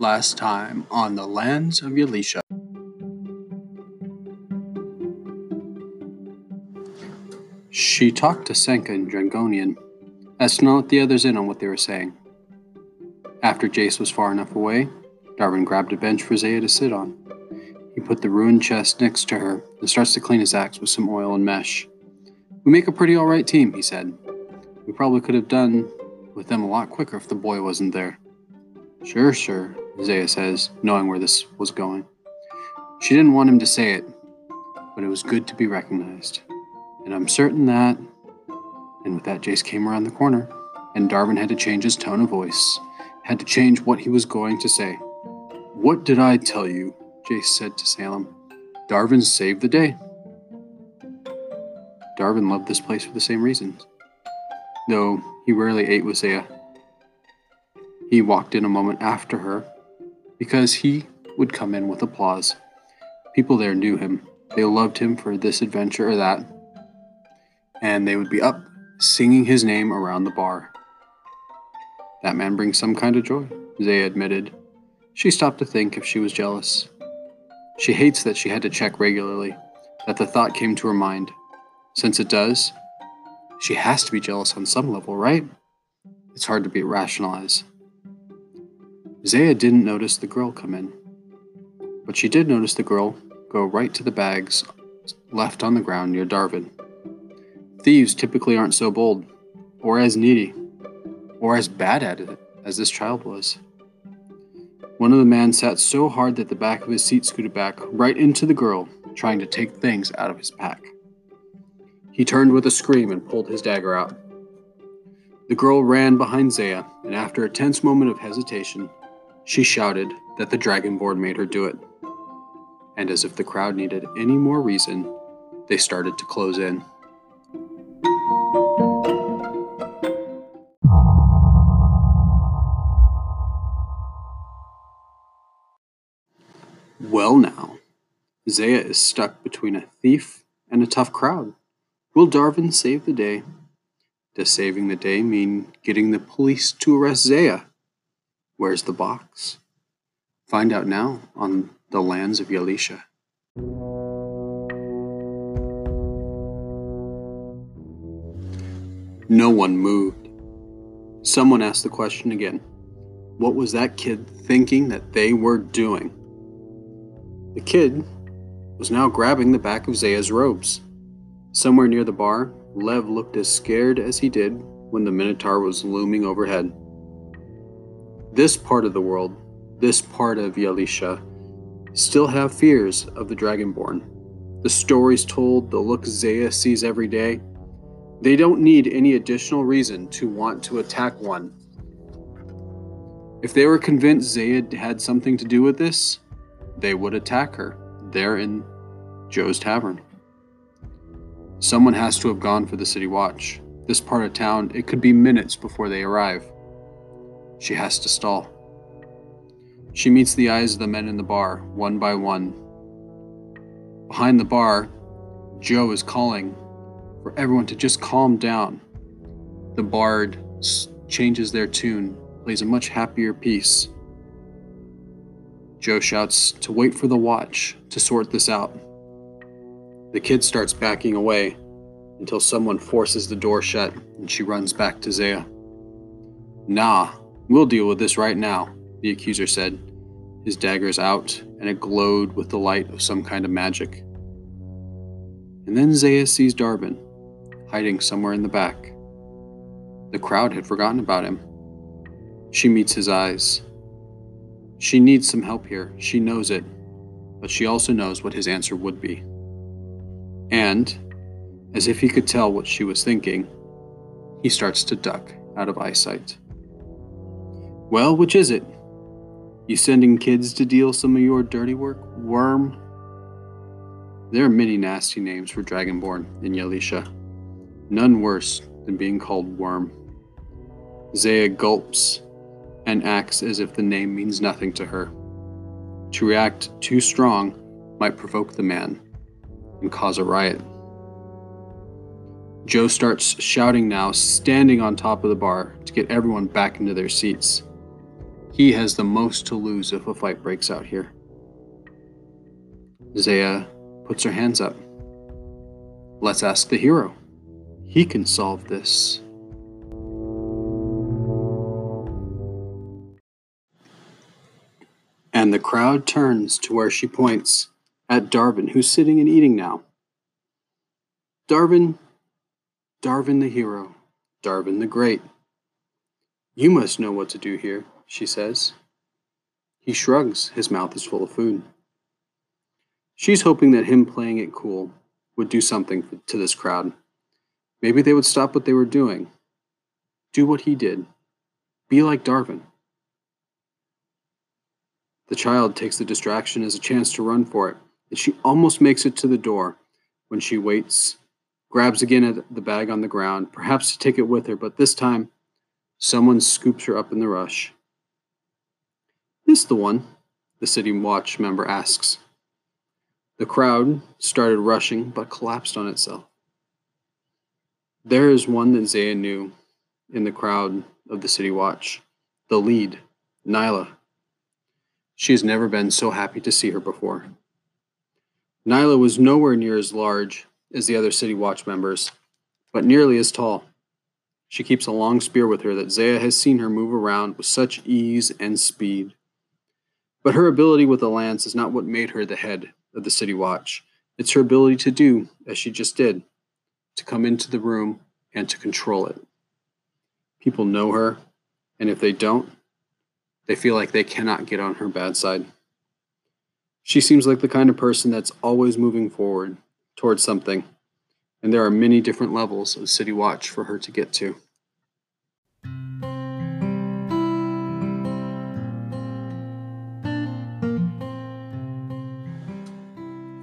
Last time on the lands of Yalisha. She talked to Senka in Drangonian, as to not let the others in on what they were saying. After Jace was far enough away, Darwin grabbed a bench for Zaya to sit on. He put the ruined chest next to her and starts to clean his axe with some oil and mesh. We make a pretty alright team, he said. We probably could have done with them a lot quicker if the boy wasn't there. Sure, sure, Zaya says, knowing where this was going. She didn't want him to say it, but it was good to be recognized. And I'm certain that. And with that, Jace came around the corner, and Darwin had to change his tone of voice, had to change what he was going to say. What did I tell you? Jace said to Salem. Darwin saved the day. Darwin loved this place for the same reasons, though he rarely ate with Zaya. He walked in a moment after her because he would come in with applause. People there knew him. They loved him for this adventure or that, and they would be up singing his name around the bar. That man brings some kind of joy, Zaya admitted. She stopped to think if she was jealous. She hates that she had to check regularly, that the thought came to her mind. Since it does, she has to be jealous on some level, right? It's hard to be rationalize. Zaya didn't notice the girl come in, but she did notice the girl go right to the bags left on the ground near Darvin. Thieves typically aren't so bold, or as needy, or as bad at it as this child was. One of the men sat so hard that the back of his seat scooted back right into the girl, trying to take things out of his pack. He turned with a scream and pulled his dagger out. The girl ran behind Zaya, and after a tense moment of hesitation, she shouted that the Dragonborn made her do it. And as if the crowd needed any more reason, they started to close in. Well, now, Zaya is stuck between a thief and a tough crowd. Will Darwin save the day? Does saving the day mean getting the police to arrest Zaya? Where's the box? Find out now on the lands of Yalisha. No one moved. Someone asked the question again. What was that kid thinking that they were doing? The kid was now grabbing the back of Zaya's robes. Somewhere near the bar, Lev looked as scared as he did when the Minotaur was looming overhead. This part of the world, this part of Yalisha, still have fears of the Dragonborn. The stories told, the look Zaya sees every day, they don't need any additional reason to want to attack one. If they were convinced Zaya had something to do with this, they would attack her there in Joe's Tavern. Someone has to have gone for the city watch. This part of town, it could be minutes before they arrive. She has to stall. She meets the eyes of the men in the bar, one by one. Behind the bar, Joe is calling for everyone to just calm down. The bard changes their tune, plays a much happier piece. Joe shouts to wait for the watch to sort this out. The kid starts backing away until someone forces the door shut and she runs back to Zaya. Nah, we'll deal with this right now, the accuser said. His dagger's out and it glowed with the light of some kind of magic. And then Zaya sees Darbin, hiding somewhere in the back. The crowd had forgotten about him. She meets his eyes. She needs some help here, she knows it, but she also knows what his answer would be. And, as if he could tell what she was thinking, he starts to duck out of eyesight. Well, which is it? You sending kids to deal some of your dirty work, worm? There are many nasty names for Dragonborn in Yalisha, none worse than being called Worm. Zaya gulps and acts as if the name means nothing to her. To react too strong might provoke the man and cause a riot. Joe starts shouting now, standing on top of the bar to get everyone back into their seats. He has the most to lose if a fight breaks out here. Zaya puts her hands up. Let's ask the hero. He can solve this. And the crowd turns to where she points at Darvin, who's sitting and eating now. Darvin, Darvin the hero, Darvin the great. You must know what to do here, she says. He shrugs, his mouth is full of food. She's hoping that him playing it cool would do something to this crowd. Maybe they would stop what they were doing. Do what he did. Be like Darwin. The child takes the distraction as a chance to run for it, and she almost makes it to the door when she waits, grabs again at the bag on the ground, perhaps to take it with her, but this time someone scoops her up in the rush. This the one? The City Watch member asks. The crowd started rushing but collapsed on itself. There is one that Zaya knew in the crowd of the City Watch the lead, Nyla. She has never been so happy to see her before. Nyla was nowhere near as large as the other City Watch members, but nearly as tall. She keeps a long spear with her that Zaya has seen her move around with such ease and speed. But her ability with the lance is not what made her the head of the City Watch. It's her ability to do as she just did to come into the room and to control it. People know her, and if they don't, they feel like they cannot get on her bad side. She seems like the kind of person that's always moving forward towards something, and there are many different levels of City Watch for her to get to.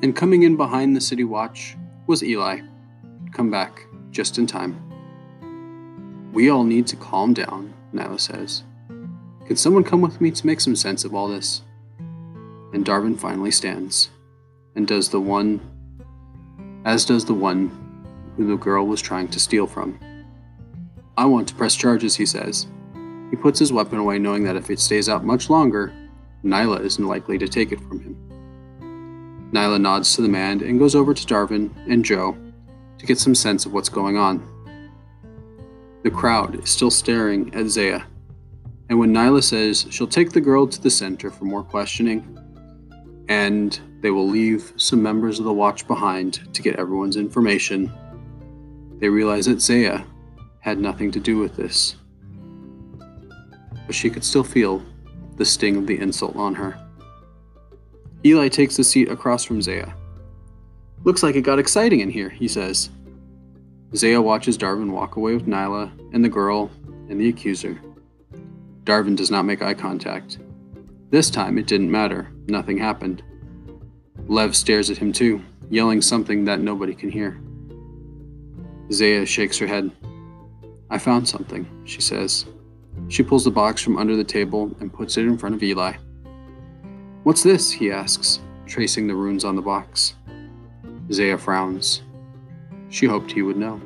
And coming in behind the city watch was Eli. Come back just in time. We all need to calm down, Nyla says. Can someone come with me to make some sense of all this? And Darvin finally stands and does the one, as does the one who the girl was trying to steal from. I want to press charges, he says. He puts his weapon away, knowing that if it stays out much longer, Nyla isn't likely to take it from him. Nyla nods to the man and goes over to Darwin and Joe to get some sense of what's going on. The crowd is still staring at Zaya, and when Nyla says she'll take the girl to the center for more questioning, and they will leave some members of the watch behind to get everyone's information, they realize that Zaya had nothing to do with this. But she could still feel the sting of the insult on her. Eli takes the seat across from Zaya. Looks like it got exciting in here, he says. Zaya watches Darwin walk away with Nyla and the girl and the accuser. Darwin does not make eye contact. This time it didn't matter, nothing happened. Lev stares at him too, yelling something that nobody can hear. Zaya shakes her head. I found something, she says. She pulls the box from under the table and puts it in front of Eli. What's this? he asks, tracing the runes on the box. Zaya frowns. She hoped he would know.